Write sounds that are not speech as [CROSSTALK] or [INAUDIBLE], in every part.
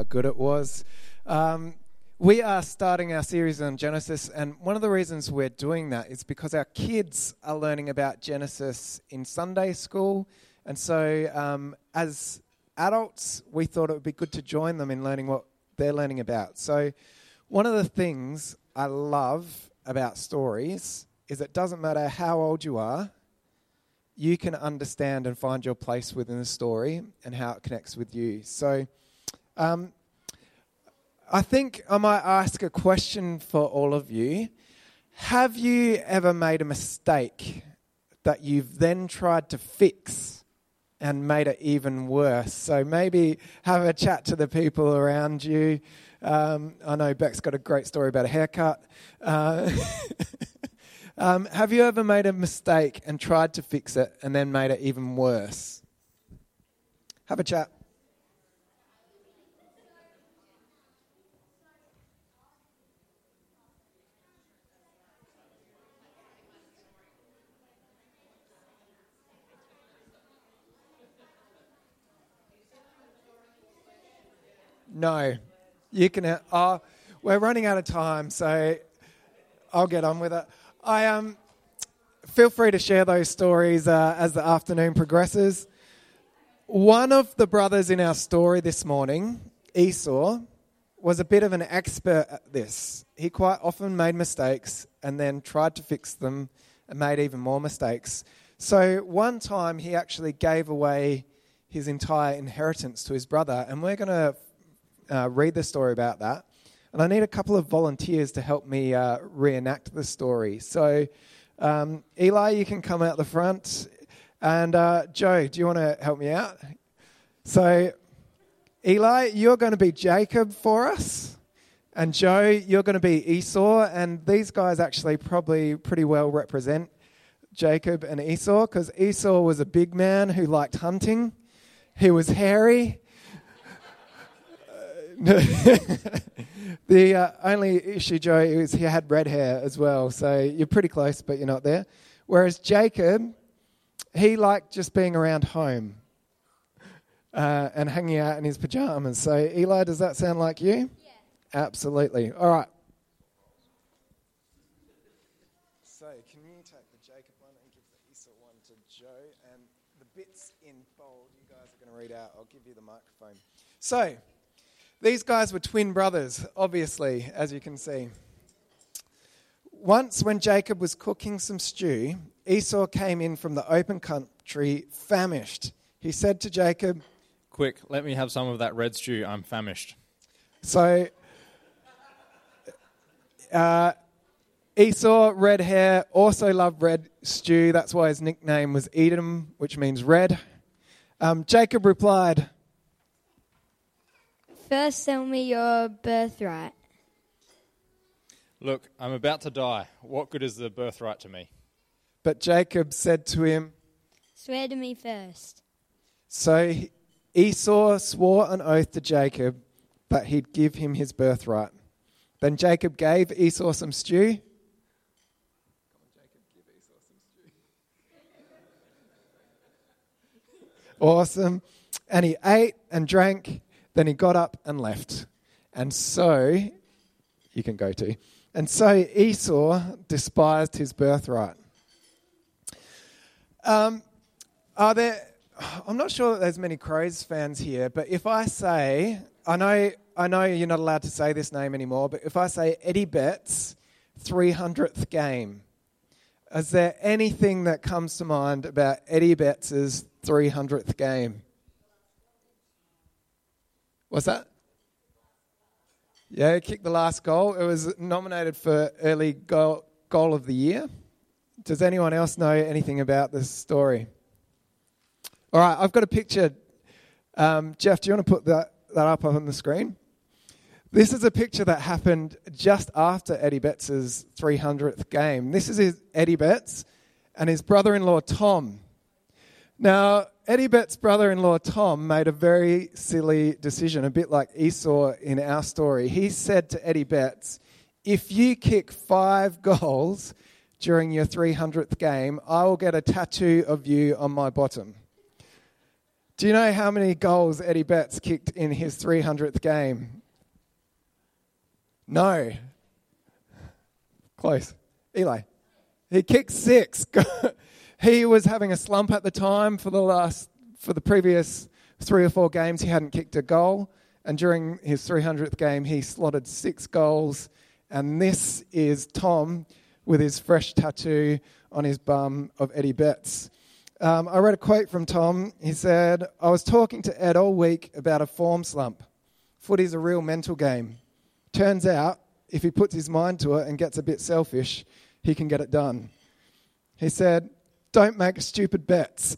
how good it was. Um, we are starting our series on Genesis, and one of the reasons we're doing that is because our kids are learning about Genesis in Sunday school. And so, um, as adults, we thought it would be good to join them in learning what they're learning about. So, one of the things I love about stories is it doesn't matter how old you are, you can understand and find your place within the story and how it connects with you. So, um, I think I might ask a question for all of you. Have you ever made a mistake that you've then tried to fix and made it even worse? So maybe have a chat to the people around you. Um, I know Beck's got a great story about a haircut. Uh, [LAUGHS] um, have you ever made a mistake and tried to fix it and then made it even worse? Have a chat. No. You can. Uh, we're running out of time, so I'll get on with it. I um, feel free to share those stories uh, as the afternoon progresses. One of the brothers in our story this morning, Esau, was a bit of an expert at this. He quite often made mistakes and then tried to fix them and made even more mistakes. So one time he actually gave away his entire inheritance to his brother, and we're going to uh, read the story about that. And I need a couple of volunteers to help me uh, reenact the story. So, um, Eli, you can come out the front. And uh, Joe, do you want to help me out? So, Eli, you're going to be Jacob for us. And Joe, you're going to be Esau. And these guys actually probably pretty well represent Jacob and Esau because Esau was a big man who liked hunting, he was hairy, [LAUGHS] the uh, only issue, Joe, is he had red hair as well. So you're pretty close, but you're not there. Whereas Jacob, he liked just being around home uh, and hanging out in his pajamas. So, Eli, does that sound like you? Yeah. Absolutely. All right. So, can you take the Jacob one and give the Esau one to Joe? And the bits in bold you guys are going to read out. I'll give you the microphone. So, these guys were twin brothers, obviously, as you can see. Once, when Jacob was cooking some stew, Esau came in from the open country famished. He said to Jacob, Quick, let me have some of that red stew. I'm famished. So, uh, Esau, red hair, also loved red stew. That's why his nickname was Edom, which means red. Um, Jacob replied, First, sell me your birthright. Look, I'm about to die. What good is the birthright to me? But Jacob said to him, Swear to me first. So Esau swore an oath to Jacob that he'd give him his birthright. Then Jacob gave Esau some stew. Awesome. And he ate and drank. Then he got up and left. And so, you can go to. And so Esau despised his birthright. Um, are there? I'm not sure that there's many Crows fans here, but if I say, I know, I know you're not allowed to say this name anymore, but if I say Eddie Betts' 300th game, is there anything that comes to mind about Eddie Betts' 300th game? What's that? Yeah, kicked the last goal. It was nominated for early goal, goal of the year. Does anyone else know anything about this story? All right, I've got a picture. Um, Jeff, do you want to put that, that up on the screen? This is a picture that happened just after Eddie Betts' 300th game. This is Eddie Betts and his brother in law, Tom. Now, Eddie Betts' brother in law, Tom, made a very silly decision, a bit like Esau in our story. He said to Eddie Betts, If you kick five goals during your 300th game, I will get a tattoo of you on my bottom. Do you know how many goals Eddie Betts kicked in his 300th game? No. Close. Eli. He kicked six. [LAUGHS] he was having a slump at the time for the last for the previous three or four games he hadn't kicked a goal and during his 300th game he slotted six goals and this is Tom with his fresh tattoo on his bum of Eddie Betts. Um, I read a quote from Tom. He said, I was talking to Ed all week about a form slump. Footy's a real mental game. Turns out, if he puts his mind to it and gets a bit selfish, he can get it done. He said, Don't make stupid bets.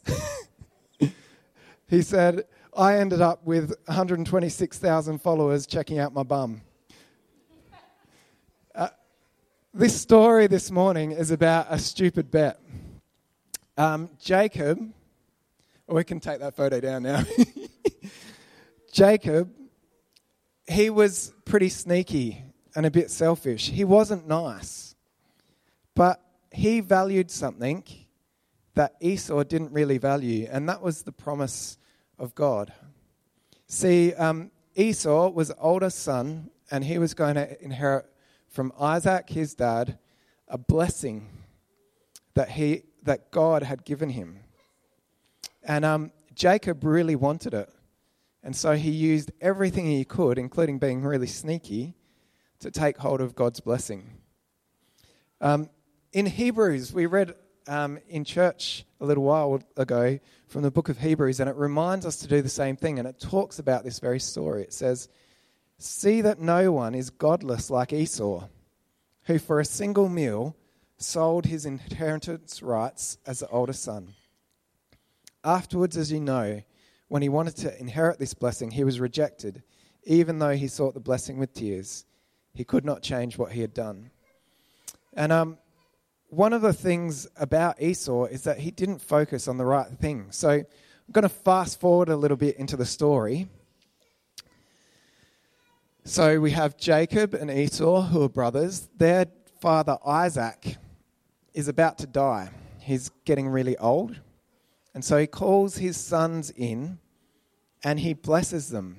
[LAUGHS] he said, I ended up with 126,000 followers checking out my bum. Uh, this story this morning is about a stupid bet. Um, Jacob, we can take that photo down now. [LAUGHS] Jacob, he was pretty sneaky and a bit selfish. He wasn't nice, but he valued something that Esau didn't really value, and that was the promise of God. See, um, Esau was the oldest son, and he was going to inherit from Isaac, his dad, a blessing that he that God had given him. And um, Jacob really wanted it. And so he used everything he could, including being really sneaky, to take hold of God's blessing. Um, in Hebrews, we read um, in church a little while ago from the book of Hebrews, and it reminds us to do the same thing. And it talks about this very story. It says, See that no one is godless like Esau, who for a single meal sold his inheritance rights as the older son. Afterwards, as you know, when he wanted to inherit this blessing, he was rejected, even though he sought the blessing with tears. He could not change what he had done. And um, one of the things about Esau is that he didn't focus on the right thing. So I'm going to fast forward a little bit into the story. So we have Jacob and Esau, who are brothers. Their father, Isaac, is about to die. He's getting really old. And so he calls his sons in and he blesses them.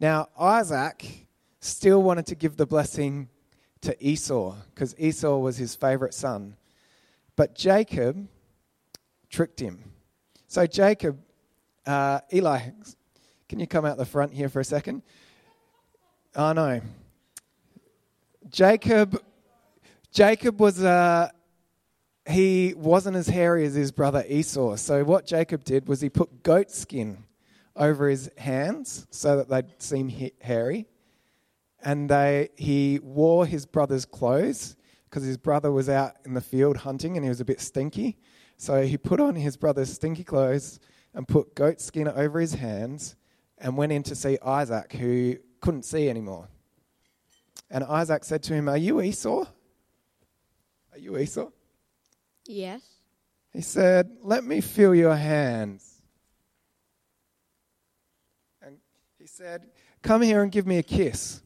Now, Isaac still wanted to give the blessing to Esau because Esau was his favorite son. But Jacob tricked him. So, Jacob, uh, Eli, can you come out the front here for a second? Oh, no. Jacob, Jacob was a, he wasn't as hairy as his brother Esau. So, what Jacob did was he put goat skin over his hands so that they'd seem hairy. And they, he wore his brother's clothes because his brother was out in the field hunting and he was a bit stinky. So, he put on his brother's stinky clothes and put goat skin over his hands and went in to see Isaac, who couldn't see anymore. And Isaac said to him, Are you Esau? Are you Esau? Yes. He said, Let me feel your hands. And he said, Come here and give me a kiss.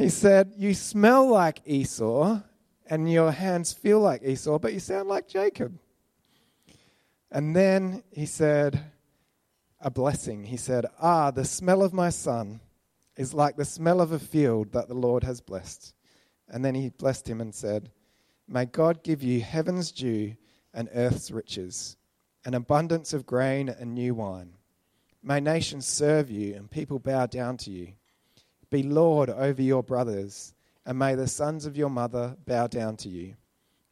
He said, You smell like Esau, and your hands feel like Esau, but you sound like Jacob. And then he said, A blessing. He said, Ah, the smell of my son is like the smell of a field that the Lord has blessed. And then he blessed him and said, May God give you heaven's dew and earth's riches, an abundance of grain and new wine. May nations serve you and people bow down to you. Be Lord over your brothers, and may the sons of your mother bow down to you.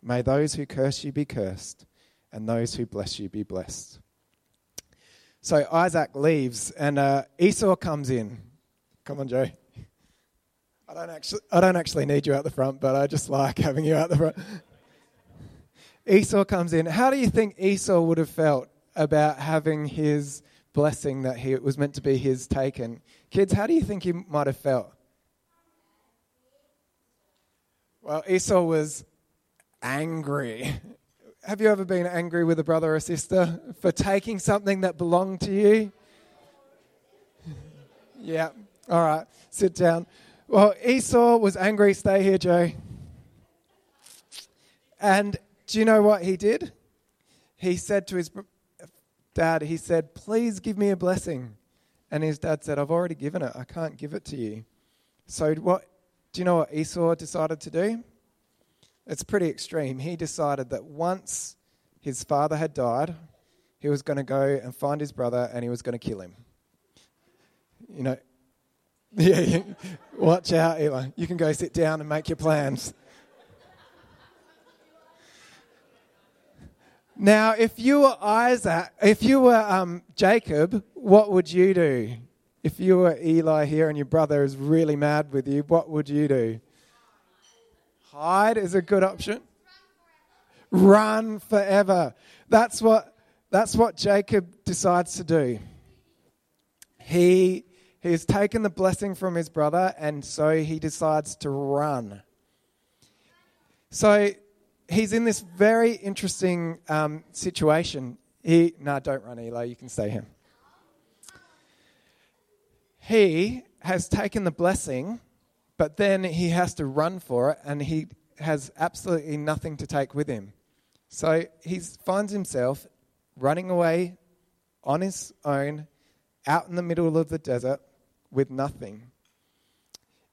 May those who curse you be cursed, and those who bless you be blessed. So Isaac leaves, and uh, Esau comes in. Come on, Joe. I don't actually, I don't actually need you out the front, but I just like having you out the front. Esau comes in. How do you think Esau would have felt about having his blessing that he was meant to be his taken? Kids, how do you think he might have felt? Well, Esau was angry. Have you ever been angry with a brother or sister for taking something that belonged to you? yeah. All right. Sit down. Well, Esau was angry. Stay here, Joe. And do you know what he did? he said to his dad, he said, Please give me a blessing. And his dad said, I've already given it. I can't give it to you. So, what, do you know what Esau decided to do? It's pretty extreme. He decided that once his father had died, he was going to go and find his brother and he was going to kill him. You know, [LAUGHS] yeah, watch out, Eli. You can go sit down and make your plans. Now, if you were Isaac, if you were um, Jacob, what would you do? If you were Eli here and your brother is really mad with you, what would you do? Hide is a good option. Run forever. That's what, that's what Jacob decides to do. He, he has taken the blessing from his brother, and so he decides to run. So he's in this very interesting um, situation. He, no, don't run, Eli. You can stay here. He has taken the blessing, but then he has to run for it, and he has absolutely nothing to take with him. So he finds himself running away on his own, out in the middle of the desert, with nothing.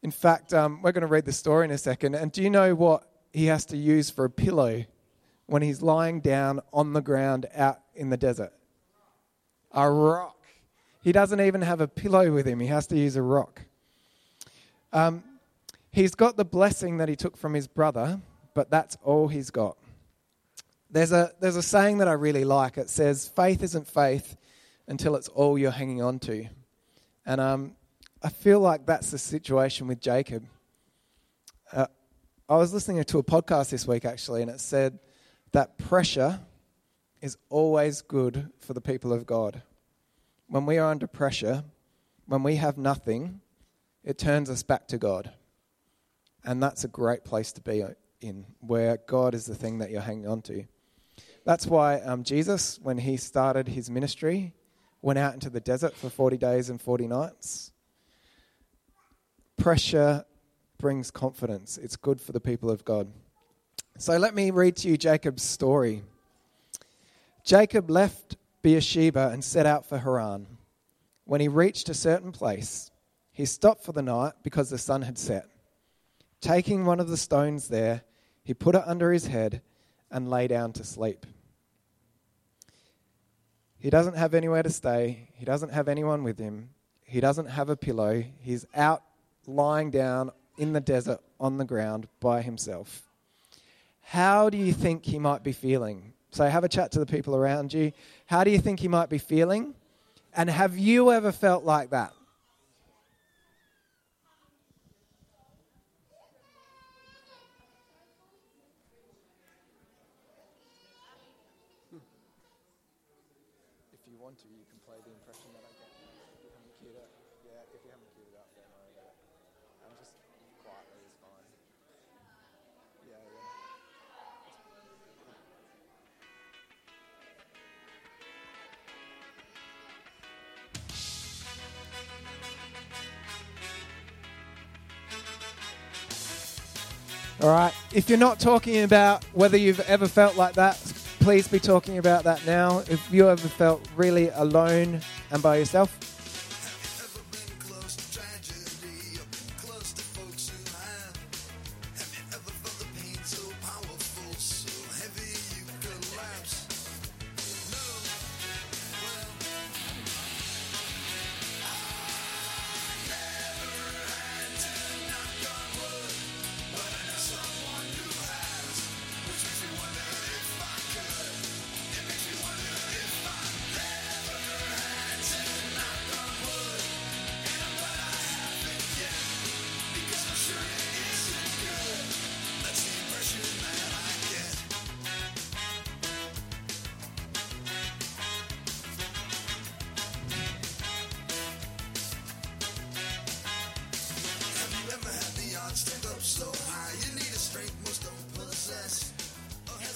In fact, um, we're going to read the story in a second. And do you know what he has to use for a pillow when he's lying down on the ground out in the desert? A rock. He doesn't even have a pillow with him, he has to use a rock. Um, he's got the blessing that he took from his brother, but that's all he's got. There's a, there's a saying that I really like. It says, Faith isn't faith until it's all you're hanging on to. And um, I feel like that's the situation with Jacob. Uh, I was listening to a podcast this week actually, and it said that pressure is always good for the people of God. When we are under pressure, when we have nothing, it turns us back to God. And that's a great place to be in, where God is the thing that you're hanging on to. That's why um, Jesus, when he started his ministry, went out into the desert for 40 days and 40 nights. Pressure brings confidence. It's good for the people of God. So let me read to you Jacob's story. Jacob left Beersheba and set out for Haran. When he reached a certain place, he stopped for the night because the sun had set. Taking one of the stones there, he put it under his head and lay down to sleep. He doesn't have anywhere to stay. He doesn't have anyone with him. He doesn't have a pillow. He's out lying down in the desert on the ground by himself. How do you think he might be feeling? So have a chat to the people around you. How do you think he might be feeling? And have you ever felt like that? If you want to, you can play the impression that I get. If you haven't queued it, yeah, if you haven't queued up, don't All right. If you're not talking about whether you've ever felt like that, please be talking about that now. If you ever felt really alone and by yourself,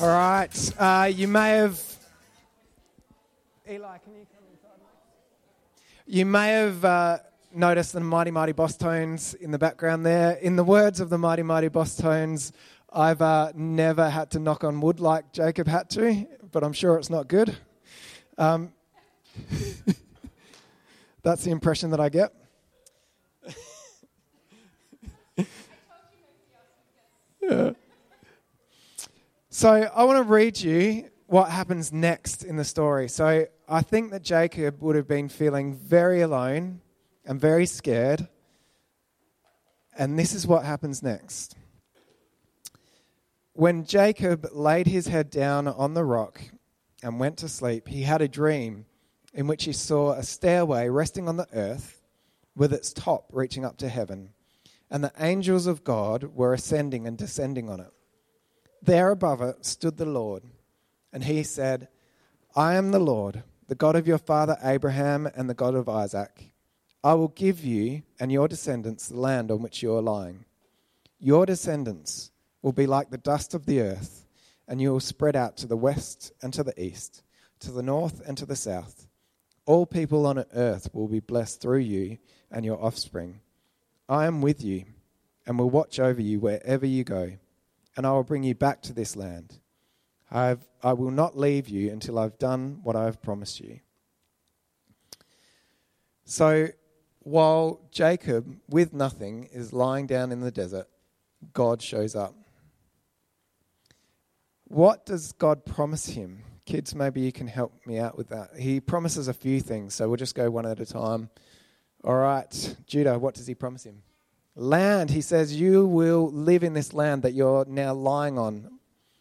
all right. Uh, you may have. Eli, can you come inside? You may have uh, noticed the Mighty Mighty Bosstones in the background there. In the words of the Mighty Mighty Bosstones, I've uh, never had to knock on wood like Jacob had to, but I'm sure it's not good. Um, [LAUGHS] that's the impression that I get. [LAUGHS] Yeah. So I want to read you what happens next in the story. So I think that Jacob would have been feeling very alone and very scared. And this is what happens next. When Jacob laid his head down on the rock and went to sleep, he had a dream in which he saw a stairway resting on the earth with its top reaching up to heaven, and the angels of God were ascending and descending on it. There above it stood the Lord, and he said, I am the Lord, the God of your father Abraham and the God of Isaac. I will give you and your descendants the land on which you are lying. Your descendants will be like the dust of the earth, and you will spread out to the west and to the east, to the north and to the south. All people on earth will be blessed through you and your offspring. I am with you and will watch over you wherever you go, and I will bring you back to this land. I, have, I will not leave you until I've done what I have promised you. So, while Jacob, with nothing, is lying down in the desert, God shows up. What does God promise him? Kids, maybe you can help me out with that. He promises a few things, so we'll just go one at a time. All right, Judah, what does he promise him? Land. He says, You will live in this land that you're now lying on.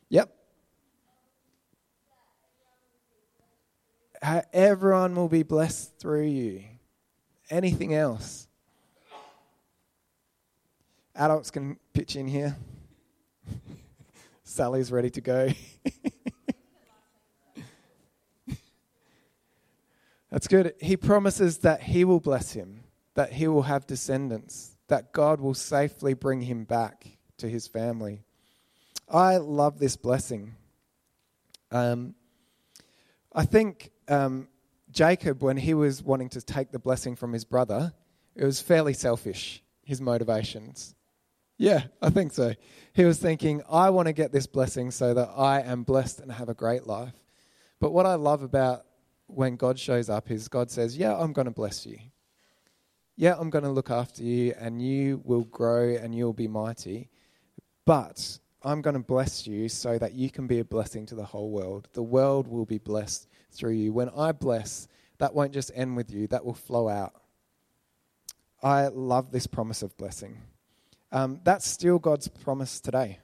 Yep. Everyone will be blessed through you. Anything else? Adults can pitch in here. [LAUGHS] Sally's ready to go. [LAUGHS] That's good. He promises that he will bless him, that he will have descendants, that God will safely bring him back to his family. I love this blessing. Um, I think um, Jacob, when he was wanting to take the blessing from his brother, it was fairly selfish, his motivations. Yeah, I think so. He was thinking, I want to get this blessing so that I am blessed and have a great life. But what I love about when God shows up is God says, Yeah, I'm going to bless you. Yeah, I'm going to look after you and you will grow and you'll be mighty. But I'm going to bless you so that you can be a blessing to the whole world. The world will be blessed through you. When I bless, that won't just end with you, that will flow out. I love this promise of blessing. Um, that's still God's promise today.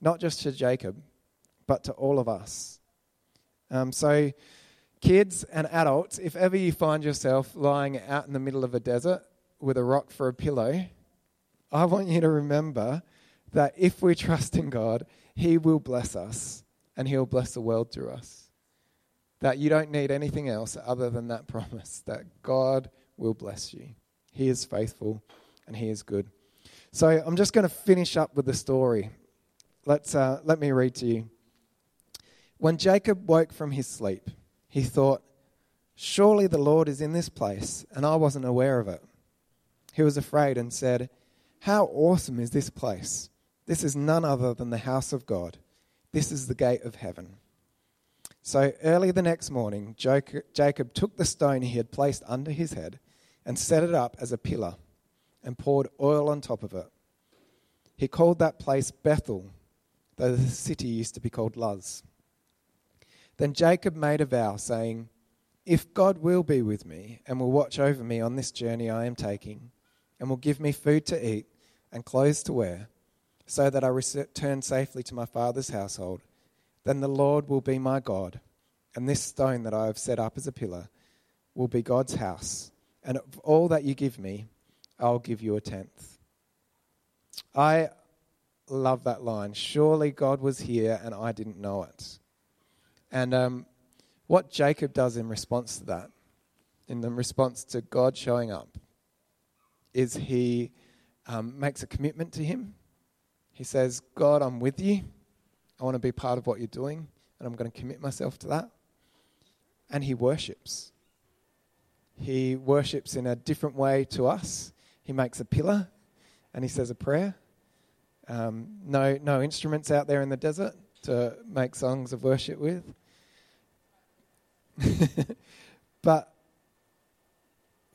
Not just to Jacob, but to all of us. Um, so, kids and adults, if ever you find yourself lying out in the middle of a desert with a rock for a pillow, I want you to remember that if we trust in God, He will bless us and He'll bless the world through us. That you don't need anything else other than that [LAUGHS] promise that God will bless you. He is faithful and He is good. So I'm just going to finish up with the story. Let's, uh, let me read to you. When Jacob woke from his sleep, he thought, Surely the Lord is in this place, and I wasn't aware of it. He was afraid and said, How awesome is this place! This is none other than the house of God. This is the gate of heaven. So early the next morning, Jacob, took the stone he had placed under his head and set it up as a pillar and poured oil on top of it. He called that place Bethel, though the city used to be called Luz. Then Jacob made a vow, saying, If God will be with me and will watch over me on this journey I am taking, and will give me food to eat and clothes to wear, so that I return safely to my father's household, then the Lord will be my God, and this stone that I have set up as a pillar will be God's house, and of all that you give me, I'll give you a tenth. I love that line. Surely God was here and I didn't know it. And um, what Jacob does in response to that, in the response to God showing up, is he um, makes a commitment to him. He says, God, I'm with you. I want to be part of what you're doing, and I'm going to commit myself to that. And he worships. He worships in a different way to us. He makes a pillar and he says a prayer. Um, no, no instruments out there in the desert to make songs of worship with. [LAUGHS] but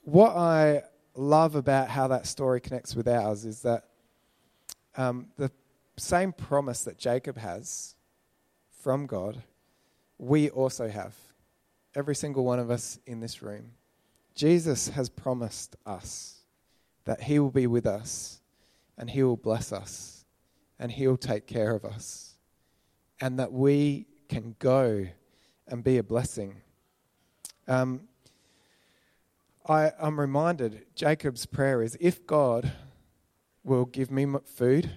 what I love about how that story connects with ours is that um, the same promise that Jacob has from God, we also have. Every single one of us in this room. Jesus has promised us that He will be with us and He will bless us and He will take care of us and that we can go and be a blessing. Um, I, I'm reminded Jacob's prayer is if God will give me food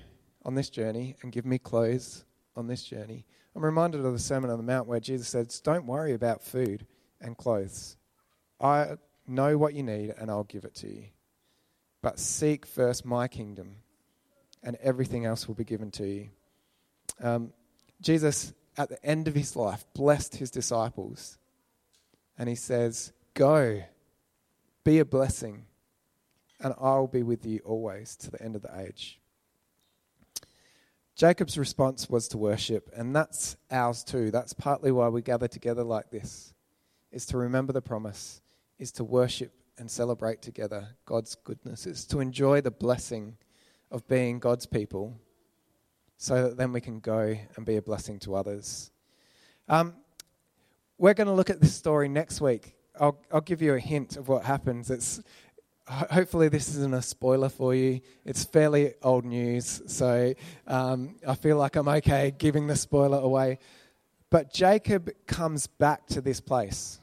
on this journey and give me clothes on this journey. I'm reminded of the Sermon on the Mount where Jesus says, Don't worry about food and clothes. I know what you need and I'll give it to you. But seek first my kingdom and everything else will be given to you. Um, Jesus, at the end of his life, blessed his disciples and he says, Go, be a blessing, and I'll be with you always to the end of the age. Jacob's response was to worship, and that's ours too. That's partly why we gather together like this, is to remember the promise, is to worship and celebrate together God's goodness, is to enjoy the blessing of being God's people, so that then we can go and be a blessing to others. Um, we're going to look at this story next week. I'll, I'll give you a hint of what happens. It's hopefully this isn't a spoiler for you. It's fairly old news, so um, I feel like I'm okay giving the spoiler away. But Jacob comes back to this place.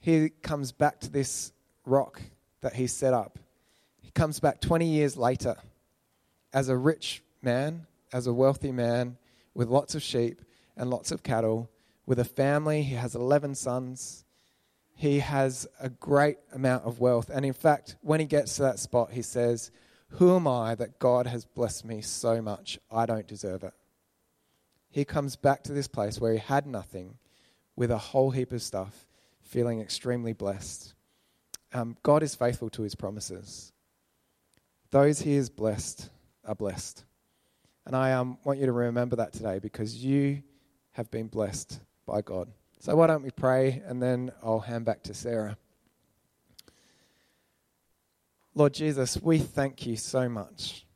He comes back to this rock that he set up. He comes back 20 years later as a rich man, as a wealthy man with lots of sheep and lots of cattle, with a family. He has 11 sons. He has a great amount of wealth. And in fact, when he gets to that spot, he says, Who am I that God has blessed me so much? I don't deserve it. He comes back to this place where he had nothing with a whole heap of stuff, feeling extremely blessed. Um, God is faithful to his promises. Those he has blessed are blessed. And I um, want you to remember that today because you have been blessed by God. So why don't we pray and then I'll hand back to Sarah. Lord Jesus, we thank you so much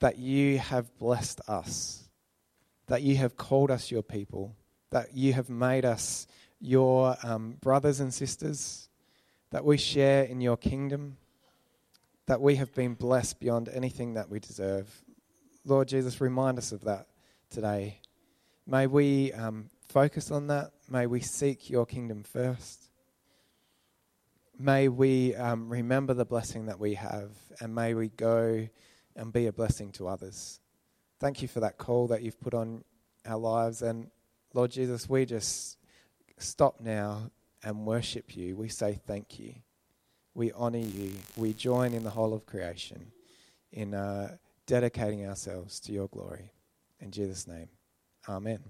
that you have blessed us, that you have called us your people, that you have made us your um, brothers and sisters, that we share in your kingdom, that we have been blessed beyond anything that we deserve. Lord Jesus, remind us of that today. May we um, focus on that. May we seek your kingdom first. May we um, remember the blessing that we have, and may we go and be a blessing to others. Thank you for that call that you've put on our lives. And Lord Jesus, we just stop now and worship you. We say thank you. We honor you. We join in the whole of creation in uh, dedicating ourselves to your glory. In Jesus' name, amen.